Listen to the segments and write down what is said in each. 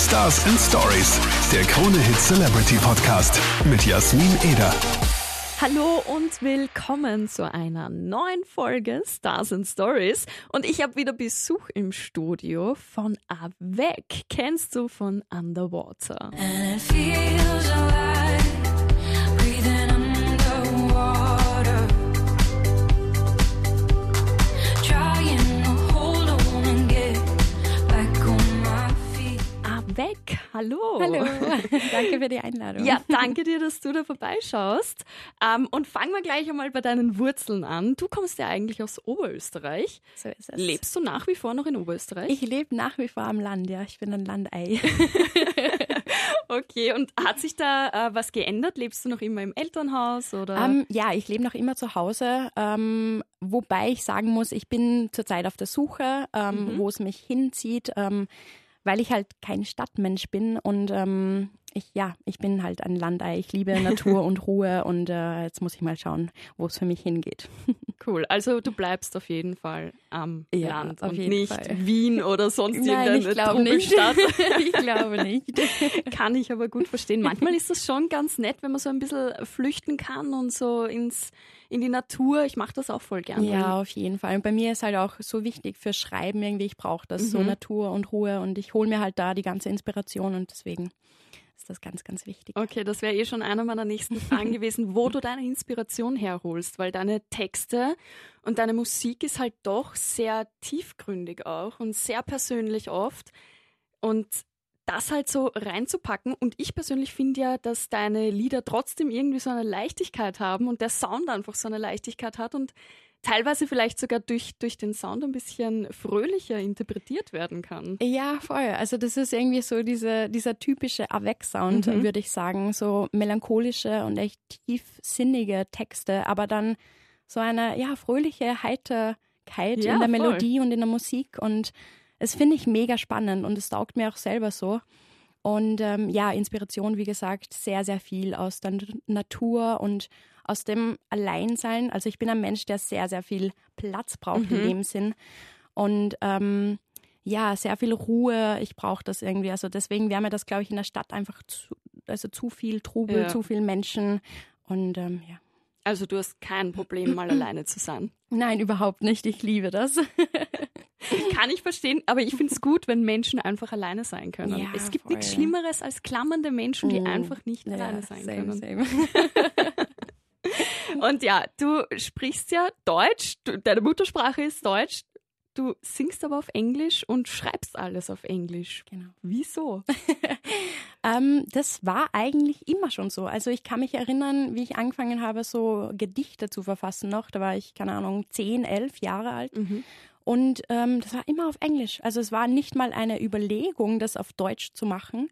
Stars and Stories, der Krone Hit Celebrity Podcast mit Jasmin Eder. Hallo und willkommen zu einer neuen Folge Stars and Stories. Und ich habe wieder Besuch im Studio von Avec. Kennst du von Underwater? And it feels hallo. Hallo, danke für die Einladung. Ja, danke dir, dass du da vorbeischaust. Ähm, und fangen wir gleich einmal bei deinen Wurzeln an. Du kommst ja eigentlich aus Oberösterreich. so ist es. Lebst du nach wie vor noch in Oberösterreich? Ich lebe nach wie vor am Land, ja. Ich bin ein Landei. Okay, und hat sich da äh, was geändert? Lebst du noch immer im Elternhaus oder? ähm, ja, ich lebe noch immer zu Hause, ähm, wobei ich sagen muss, ich bin zurzeit auf der Suche, ähm, wo es mich hinzieht, ähm, weil ich halt kein Stadtmensch bin und ähm, ich, ja, ich bin halt ein Landei. Ich liebe Natur und Ruhe und äh, jetzt muss ich mal schauen, wo es für mich hingeht. Cool, also du bleibst auf jeden Fall am Ja, Land auf und nicht Fall. Wien oder sonst Nein, ich irgendeine glaube nicht. Trubelstadt. ich glaube nicht. Kann ich aber gut verstehen. Manchmal ist es schon ganz nett, wenn man so ein bisschen flüchten kann und so ins, in die Natur. Ich mache das auch voll gerne. Ja, auf jeden Fall. Und bei mir ist halt auch so wichtig für Schreiben irgendwie, ich brauche das, so Natur und Ruhe und ich hole mir halt da die ganze Inspiration und deswegen ist das ganz, ganz wichtig. Okay, das wäre eh schon eine meiner nächsten Fragen gewesen, wo du deine Inspiration herholst, weil deine Texte und deine Musik ist halt doch sehr tiefgründig auch und sehr persönlich oft. Und das halt so reinzupacken. Und ich persönlich finde ja, dass deine Lieder trotzdem irgendwie so eine Leichtigkeit haben und der Sound einfach so eine Leichtigkeit hat und teilweise vielleicht sogar durch, durch den Sound ein bisschen fröhlicher interpretiert werden kann. Ja, voll. Also das ist irgendwie so diese, dieser typische Avec-Sound, Mhm. würde ich sagen. So melancholische und echt tiefsinnige Texte, aber dann so eine, ja, fröhliche Heiterkeit Ja, in der voll. Melodie und in der Musik und es finde ich mega spannend und es taugt mir auch selber so. Und ähm, ja, Inspiration, wie gesagt, sehr, sehr viel aus der Natur und aus dem Alleinsein. Also ich bin ein Mensch, der sehr, sehr viel Platz braucht in dem Sinn. Und ähm, ja, sehr viel Ruhe. Ich brauche das irgendwie. Also deswegen wäre mir das, glaube ich, in der Stadt einfach zu, also zu viel Trubel, Ja. zu viel Menschen. Und ähm, ja. Also du hast kein Problem, mal alleine zu sein. Nein, überhaupt nicht. Ich liebe das. Kann ich verstehen, aber ich finde es gut, wenn Menschen einfach alleine sein können. Ja, es gibt voll. nichts Schlimmeres als klammernde Menschen, die Mm. einfach nicht Ja, alleine sein same, können. same. Und ja, du sprichst ja Deutsch, du, deine Muttersprache ist Deutsch, du singst aber auf Englisch und schreibst alles auf Englisch. Genau. Wieso? Ähm, das war eigentlich immer schon so. Also ich kann mich erinnern, wie ich angefangen habe, so Gedichte zu verfassen noch. Da war ich, keine Ahnung, 10, 11 Jahre alt. Und ähm, das war immer auf Englisch. Also es war nicht mal eine Überlegung, das auf Deutsch zu machen,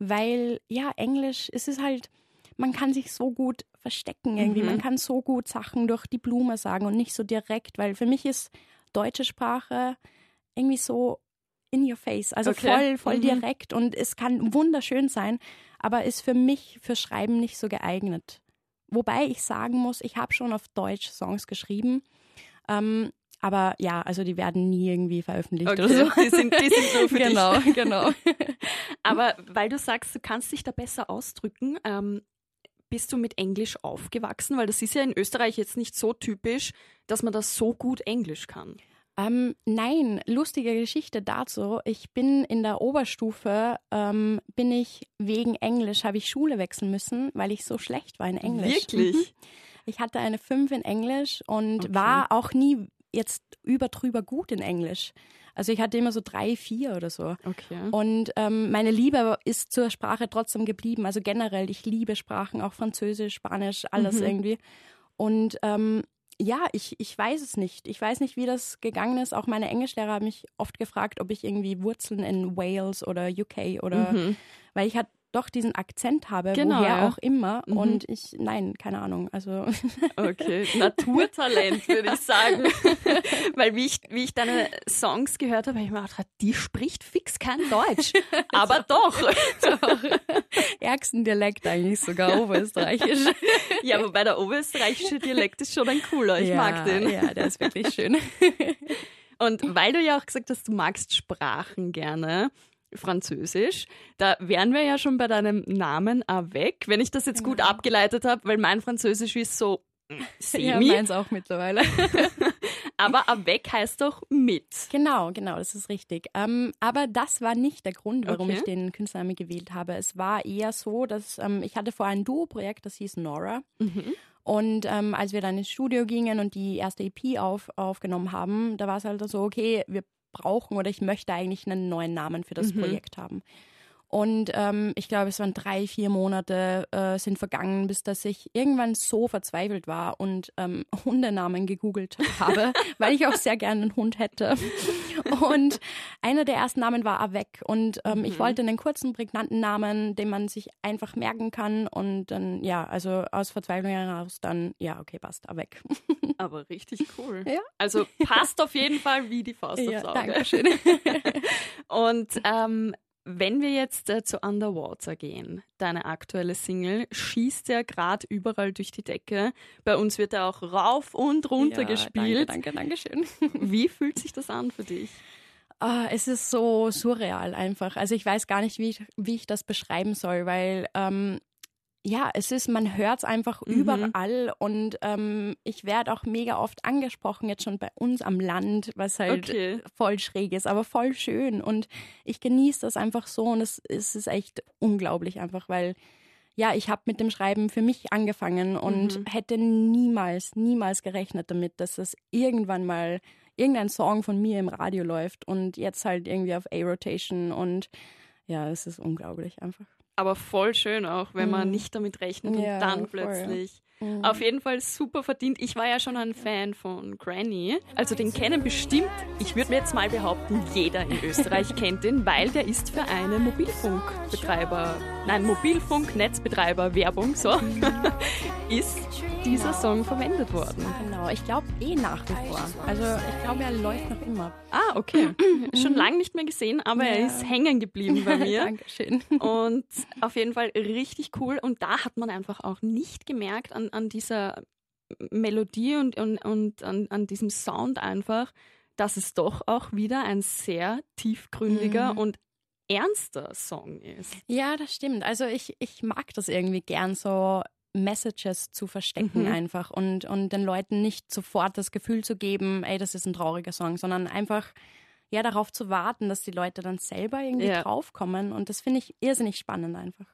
weil ja, Englisch, es ist halt, man kann sich so gut verstecken irgendwie. Man kann so gut Sachen durch die Blume sagen und nicht so direkt, weil für mich ist deutsche Sprache irgendwie so in your face, also Okay. voll, voll Mhm. direkt und es kann wunderschön sein, aber ist für mich für Schreiben nicht so geeignet. Wobei ich sagen muss, ich habe schon auf Deutsch Songs geschrieben, ähm, aber ja, also die werden nie irgendwie veröffentlicht Okay, oder so. die sind, die sind nur für genau, dich. genau. Aber weil du sagst, du kannst dich da besser ausdrücken, ähm, bist du mit Englisch aufgewachsen? Weil das ist ja in Österreich jetzt nicht so typisch, dass man das so gut Englisch kann. Ähm, nein, lustige Geschichte dazu. Ich bin in der Oberstufe, ähm, bin ich wegen Englisch, habe ich Schule wechseln müssen, weil ich so schlecht war in Englisch. Wirklich? Mhm. Ich hatte eine 5 in Englisch und Okay. war auch nie jetzt überdrüber gut in Englisch. Also ich hatte immer so drei, vier oder so. Okay. Und ähm, meine Liebe ist zur Sprache trotzdem geblieben. Also generell, ich liebe Sprachen, auch Französisch, Spanisch, alles Mhm. irgendwie. Und ähm, ja, ich, ich weiß es nicht. Ich weiß nicht, wie das gegangen ist. Auch meine Englischlehrer haben mich oft gefragt, ob ich irgendwie Wurzeln in Wales oder UK oder, Mhm. weil ich halt doch diesen Akzent habe, Genau, woher ja. auch immer. Mhm. Und ich, nein, keine Ahnung. Also Okay, Naturtalent würde ich sagen. Weil wie ich, wie ich deine Songs gehört habe, habe ich mir gedacht, die spricht fix kein Deutsch. Aber doch. ärgsten Dialekt eigentlich sogar oberösterreichisch. Ja, wobei der oberösterreichische Dialekt ist schon ein cooler. Ich ja, mag den. Ja, der ist wirklich schön. Und weil du ja auch gesagt hast, du magst Sprachen gerne, Französisch. Da wären wir ja schon bei deinem Namen Avec, wenn ich das jetzt gut abgeleitet habe, weil mein Französisch ist so Ja, semi, meins auch mittlerweile. aber Avec heißt doch mit. Genau, genau, das ist richtig. Ähm, aber das war nicht der Grund, warum Okay. ich den Künstlernamen gewählt habe. Es war eher so, dass ähm, ich hatte vorher ein Duo-Projekt, das hieß Nora. Und ähm, als wir dann ins Studio gingen und die erste EP auf, aufgenommen haben, da war es halt so, okay, wir brauchen oder ich möchte eigentlich einen neuen Namen für das Projekt haben. Und ähm, ich glaube, es waren drei, vier Monate äh, sind vergangen, bis dass ich irgendwann so verzweifelt war und ähm, Hundenamen gegoogelt habe, weil ich auch sehr gerne einen Hund hätte. Und einer der ersten Namen war Avec. Und ähm, ich wollte einen kurzen, prägnanten Namen, den man sich einfach merken kann. Und dann, ja, also aus Verzweiflung heraus dann, ja, okay, passt, Avec. Aber richtig cool. Ja. Also passt auf jeden Fall wie die Faust Ja, aufs Auge. danke schön. Und ähm, wenn wir jetzt äh, zu Underwater gehen, deine aktuelle Single schießt ja gerade überall durch die Decke. Bei uns wird er auch rauf und runter Ja, gespielt. Danke, danke, danke schön. Wie fühlt sich das an für dich? Ah, es ist so surreal einfach. Also ich weiß gar nicht, wie ich, wie ich das beschreiben soll, weil ähm, ja, es ist, man hört es einfach Mhm. überall und ähm, ich werde auch mega oft angesprochen, jetzt schon bei uns am Land, was halt Okay. voll schräg ist, aber voll schön und ich genieße das einfach so und es, es ist echt unglaublich einfach, weil ja, ich habe mit dem Schreiben für mich angefangen und Mhm. hätte niemals, niemals gerechnet damit, dass das irgendwann mal irgendein Song von mir im Radio läuft und jetzt halt irgendwie auf A-Rotation und ja, es ist unglaublich einfach. Aber voll schön auch, wenn man Mhm. nicht damit rechnet Ja, und dann voll. plötzlich. Mhm. Auf jeden Fall super verdient. Ich war ja schon ein Fan von Granny. Also den kennen bestimmt, ich würde mir jetzt mal behaupten, jeder in Österreich kennt den, weil der ist für eine Mobilfunkbetreiber, nein, Mobilfunknetzbetreiber Werbung, so, ist dieser Song verwendet worden. Genau, ich glaube eh nach wie vor. Also ich glaube, er läuft noch immer. Ah, okay. Schon lange nicht mehr gesehen, aber er Ja. ist hängen geblieben bei mir. Dankeschön. Und auf jeden Fall richtig cool. Und da hat man einfach auch nicht gemerkt an, an dieser Melodie und, und, und an, an diesem Sound einfach, dass es doch auch wieder ein sehr tiefgründiger Mhm. und ernster Song ist. Ja, das stimmt. Also ich, ich mag das irgendwie gern, so Messages zu verstecken Mhm. einfach und, und den Leuten nicht sofort das Gefühl zu geben, ey, das ist ein trauriger Song, sondern einfach ja darauf zu warten, dass die Leute dann selber irgendwie Ja. draufkommen. Und das finde ich irrsinnig spannend einfach.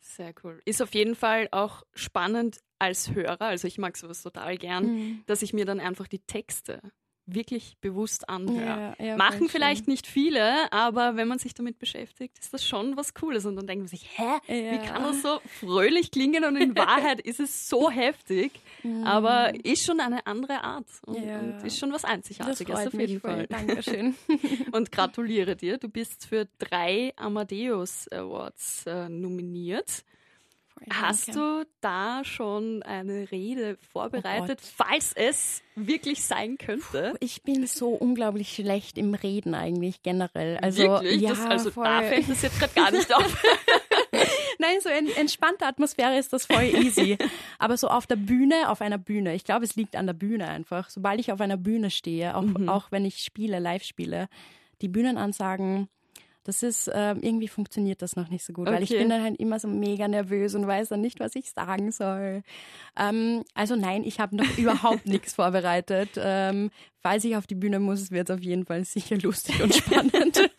Sehr cool. Ist auf jeden Fall auch spannend als Hörer, also ich mag sowas total gern, dass ich mir dann einfach die Texte wirklich bewusst anhöre. Ja, ja, Machen vielleicht schön. nicht viele, aber wenn man sich damit beschäftigt, ist das schon was Cooles. Und dann denkt man sich, hä, wie Ja. kann das so fröhlich klingen? Und in Wahrheit ist es so heftig, aber ist schon eine andere Art und, und ist schon was Einzigartiges auf jeden mich voll. Fall. Dankeschön. Und gratuliere dir, du bist für drei Amadeus Awards äh, nominiert. Hast du da schon eine Rede vorbereitet, falls es wirklich sein könnte? Ich bin so unglaublich schlecht im Reden eigentlich generell. Also, Wirklich? Ja, das, also voll. da fällt es jetzt gerade gar nicht auf. Nein, so in entspannter Atmosphäre ist das voll easy. Aber so auf der Bühne, auf einer Bühne, ich glaube, es liegt an der Bühne einfach. Sobald ich auf einer Bühne stehe, auch, Mhm. auch wenn ich spiele, live spiele, die Bühnenansagen, das ist, ähm, irgendwie funktioniert das noch nicht so gut, weil ich Okay. bin dann halt immer so mega nervös und weiß dann nicht, was ich sagen soll. Ähm, also nein, ich habe noch überhaupt nichts vorbereitet. Ähm, falls ich auf die Bühne muss, wird es auf jeden Fall sicher lustig und spannend.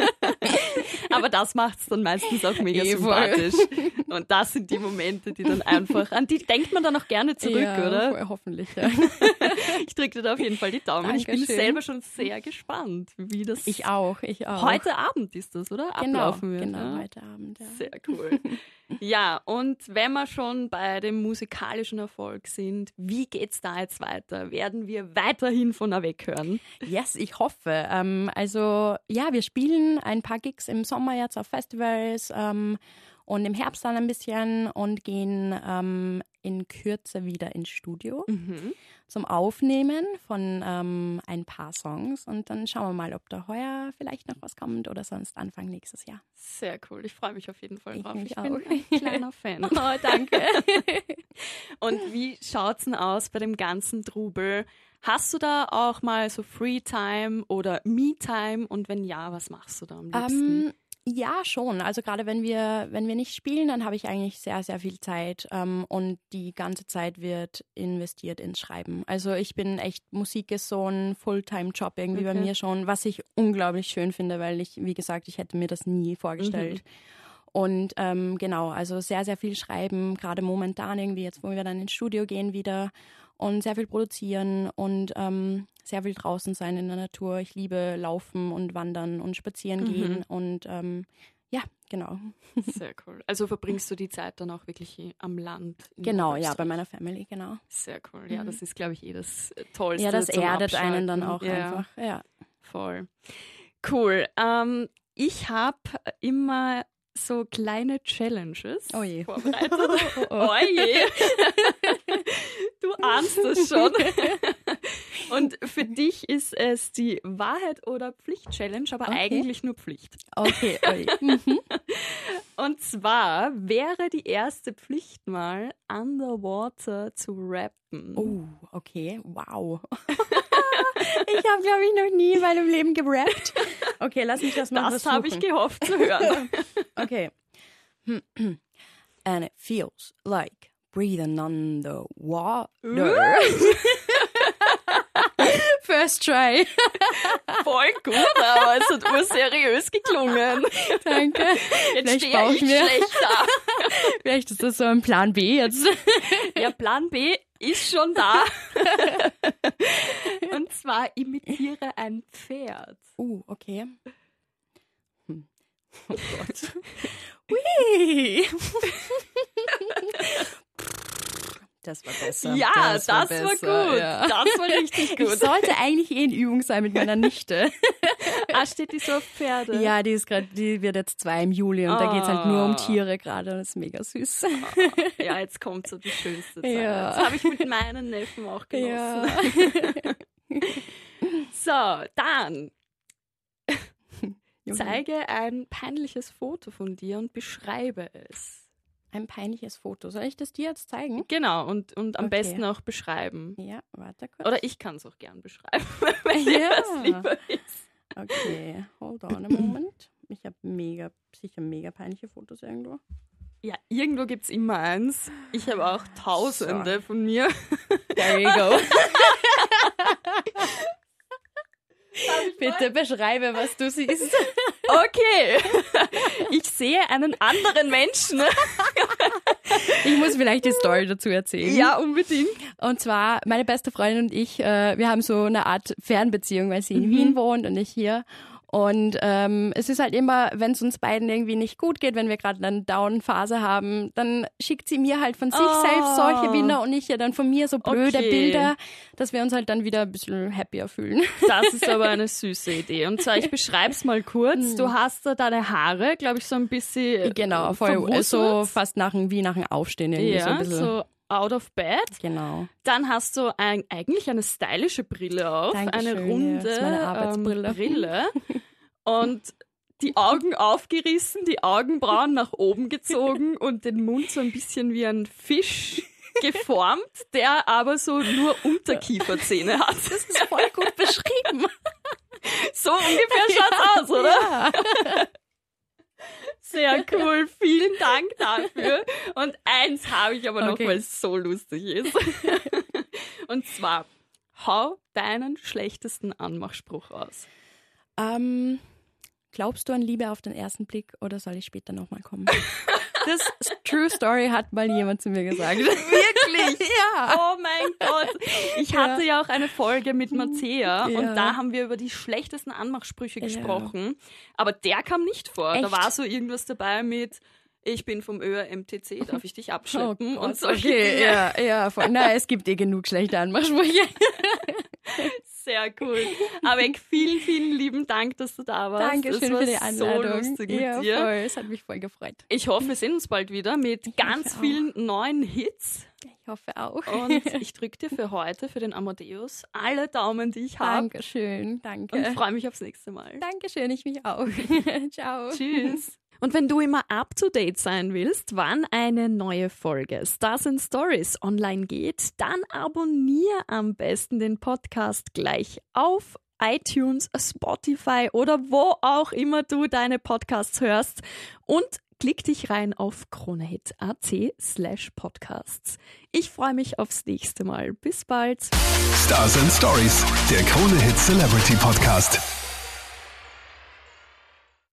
Aber das macht es dann meistens auch mega Eh, voll. sympathisch. Und das sind die Momente, die dann einfach, an die denkt man dann auch gerne zurück, ja, oder? hoffentlich, ja. Ich drücke dir da auf jeden Fall die Daumen. Ich bin Dankeschön. selber schon sehr gespannt, wie das Ich auch, ich auch. heute Abend ist das, oder? genau, Ablaufen wird. genau, ja? heute Abend, ja. Sehr cool. Ja, und wenn wir schon bei dem musikalischen Erfolg sind, wie geht's da jetzt weiter? Werden wir weiterhin von Avec hören? Yes, ich hoffe. Ähm, also ja, wir spielen ein paar Gigs im Sommer jetzt auf Festivals ähm, und im Herbst dann ein bisschen und gehen ähm, in Kürze wieder ins Studio zum Aufnehmen von ähm, ein paar Songs und dann schauen wir mal, ob da heuer vielleicht noch was kommt oder sonst Anfang nächstes Jahr. Sehr cool. Ich freue mich auf jeden Fall Ich drauf. Ich bin auch. ein kleiner Fan. Oh, danke. Und wie schaut's denn aus bei dem ganzen Trubel? Hast du da auch mal so Free-Time oder Me-Time? Und wenn ja, was machst du da am liebsten? Ähm, Ja, schon. Also gerade wenn wir, wenn wir nicht spielen, dann habe ich eigentlich sehr, sehr viel Zeit ähm, und die ganze Zeit wird investiert ins Schreiben. Also ich bin echt, Musik ist so ein Fulltime-Job irgendwie bei Okay. mir schon, was ich unglaublich schön finde, weil ich, wie gesagt, ich hätte mir das nie vorgestellt. Und ähm, genau, also sehr, sehr viel schreiben, gerade momentan irgendwie, jetzt wo wir dann ins Studio gehen wieder und sehr viel produzieren und ähm, sehr viel draußen sein in der Natur. Ich liebe Laufen und Wandern und Spazieren gehen und ähm, ja, genau. Sehr cool. Also verbringst du die Zeit dann auch wirklich am Land? Genau, ja, bei meiner Family, genau. Sehr cool. Ja, das ist, glaube ich, eh das Tollste. Ja, das erdet einen dann auch Abschalten. ja, einfach. Ja. Voll. Cool. Ähm, ich habe immer so kleine Challenges Oh je. vorbereitet. oh je. du ahnst es schon. Und für dich ist es die Wahrheit oder Pflicht Challenge, aber Okay. eigentlich nur Pflicht. Okay, je. Mhm. Und zwar wäre die erste Pflicht mal underwater zu rappen. Oh, okay, wow. ich habe, glaube ich, noch nie in meinem Leben gerappt. Okay, lass mich das mal das habe ich gehofft zu hören. Okay. And it feels like breathing underwater. First try. Voll gut, aber es hat urseriös geklungen. Danke. Jetzt Vielleicht stehe ich mir. schlecht da. Vielleicht ist das so ein Plan B jetzt. Ja, Plan B ist schon da. Und zwar imitiere ein Pferd. Uh, okay. Hm. Oh Gott. Hui. Das war besser. Ja, das, war, besser, gut. ja. Das war richtig Ich gut. sollte eigentlich eh in Übung sein mit meiner Nichte. Ah, steht die so auf Pferde? Ja, die ist gerade, die wird jetzt zwei im Juli und da geht's halt nur Ah. um Tiere gerade. Das ist mega süß. Ja, jetzt kommt so die schönste Zeit. Ja. Das habe ich mit meinen Neffen auch genossen. Ja. So, dann zeige ein peinliches Foto von dir und beschreibe es. Ein peinliches Foto. Soll ich das dir jetzt zeigen? Genau, und, und am Okay. besten auch beschreiben. Ja, warte kurz. Oder ich kann es auch gern beschreiben, wenn dir Ja. das lieber ist. Okay, hold on a moment. Ich habe mega, sicher mega peinliche Fotos irgendwo. Ja, irgendwo gibt es immer eins. Ich habe auch tausende von mir. There you go. Bitte beschreibe, was du siehst. Okay. Ich sehe einen anderen Menschen. Ich muss vielleicht die Story dazu erzählen. Ja, unbedingt. Und zwar, meine beste Freundin und ich, äh, wir haben so eine Art Fernbeziehung, weil sie in Mhm. Wien wohnt und ich hier. Und ähm, es ist halt immer, wenn es uns beiden irgendwie nicht gut geht, wenn wir gerade eine Down-Phase haben, dann schickt sie mir halt von sich Oh. selbst solche Bilder und ich ja dann von mir so blöde Okay. Bilder, dass wir uns halt dann wieder ein bisschen happier fühlen. Das ist aber eine süße Idee. Und zwar, ich beschreibe es mal kurz. Du hast da deine Haare, glaube ich, so ein bisschen. genau, voll so fast nach dem, wie nach dem Aufstehen irgendwie so ein Ja, bisschen. so out of bed. Genau. Dann hast du ein, eigentlich eine stylische Brille auf, Dankeschön, eine ja, runde ist meine Arbeitsbrille. Ähm, Brille und die Augen aufgerissen, die Augenbrauen nach oben gezogen und den Mund so ein bisschen wie ein Fisch geformt, der aber so nur Unterkieferzähne hat. Das ist voll gut beschrieben. So ungefähr schaut's aus, oder? Ja. Sehr cool, vielen Dank dafür. Und eins habe ich aber noch, Okay. weil es so lustig ist. Und zwar, hau deinen schlechtesten Anmachspruch aus. Ähm, glaubst du an Liebe auf den ersten Blick oder soll ich später nochmal kommen? Das True Story hat mal jemand zu mir gesagt. Wirklich? Ja. Oh mein Gott. Ich hatte ja auch eine Folge mit Mattea Ja. und da haben wir über die schlechtesten Anmachsprüche Ja. gesprochen. Aber der kam nicht vor. Da Echt? war so irgendwas dabei mit ich bin vom ÖRMTC, darf ich dich abschleppen? Oh Gott, und solche okay, Dinge. ja, ja, voll. Na, es gibt eh genug schlechte Anmachsprüche. Sehr cool. Aber vielen, vielen lieben Dank, dass du da warst. Dankeschön es war für die Einladung. so lustig mit ja, dir. voll. Es hat mich voll gefreut. Ich hoffe, wir sehen uns bald wieder mit ganz hoffe auch. vielen neuen Hits. Ich hoffe auch. Und ich drücke dir für heute, für den Amadeus, alle Daumen, die ich habe. Dankeschön, danke. Und freue mich aufs nächste Mal. Dankeschön, ich mich auch. Ciao. Tschüss. Und wenn du immer up to date sein willst, wann eine neue Folge Stars and Stories online geht, dann abonniere am besten den Podcast gleich auf iTunes, Spotify oder wo auch immer du deine Podcasts hörst und klick dich rein auf kronehit.at slash podcasts. Ich freue mich aufs nächste Mal. Bis bald. Stars and Stories, der Krone Hit Celebrity Podcast.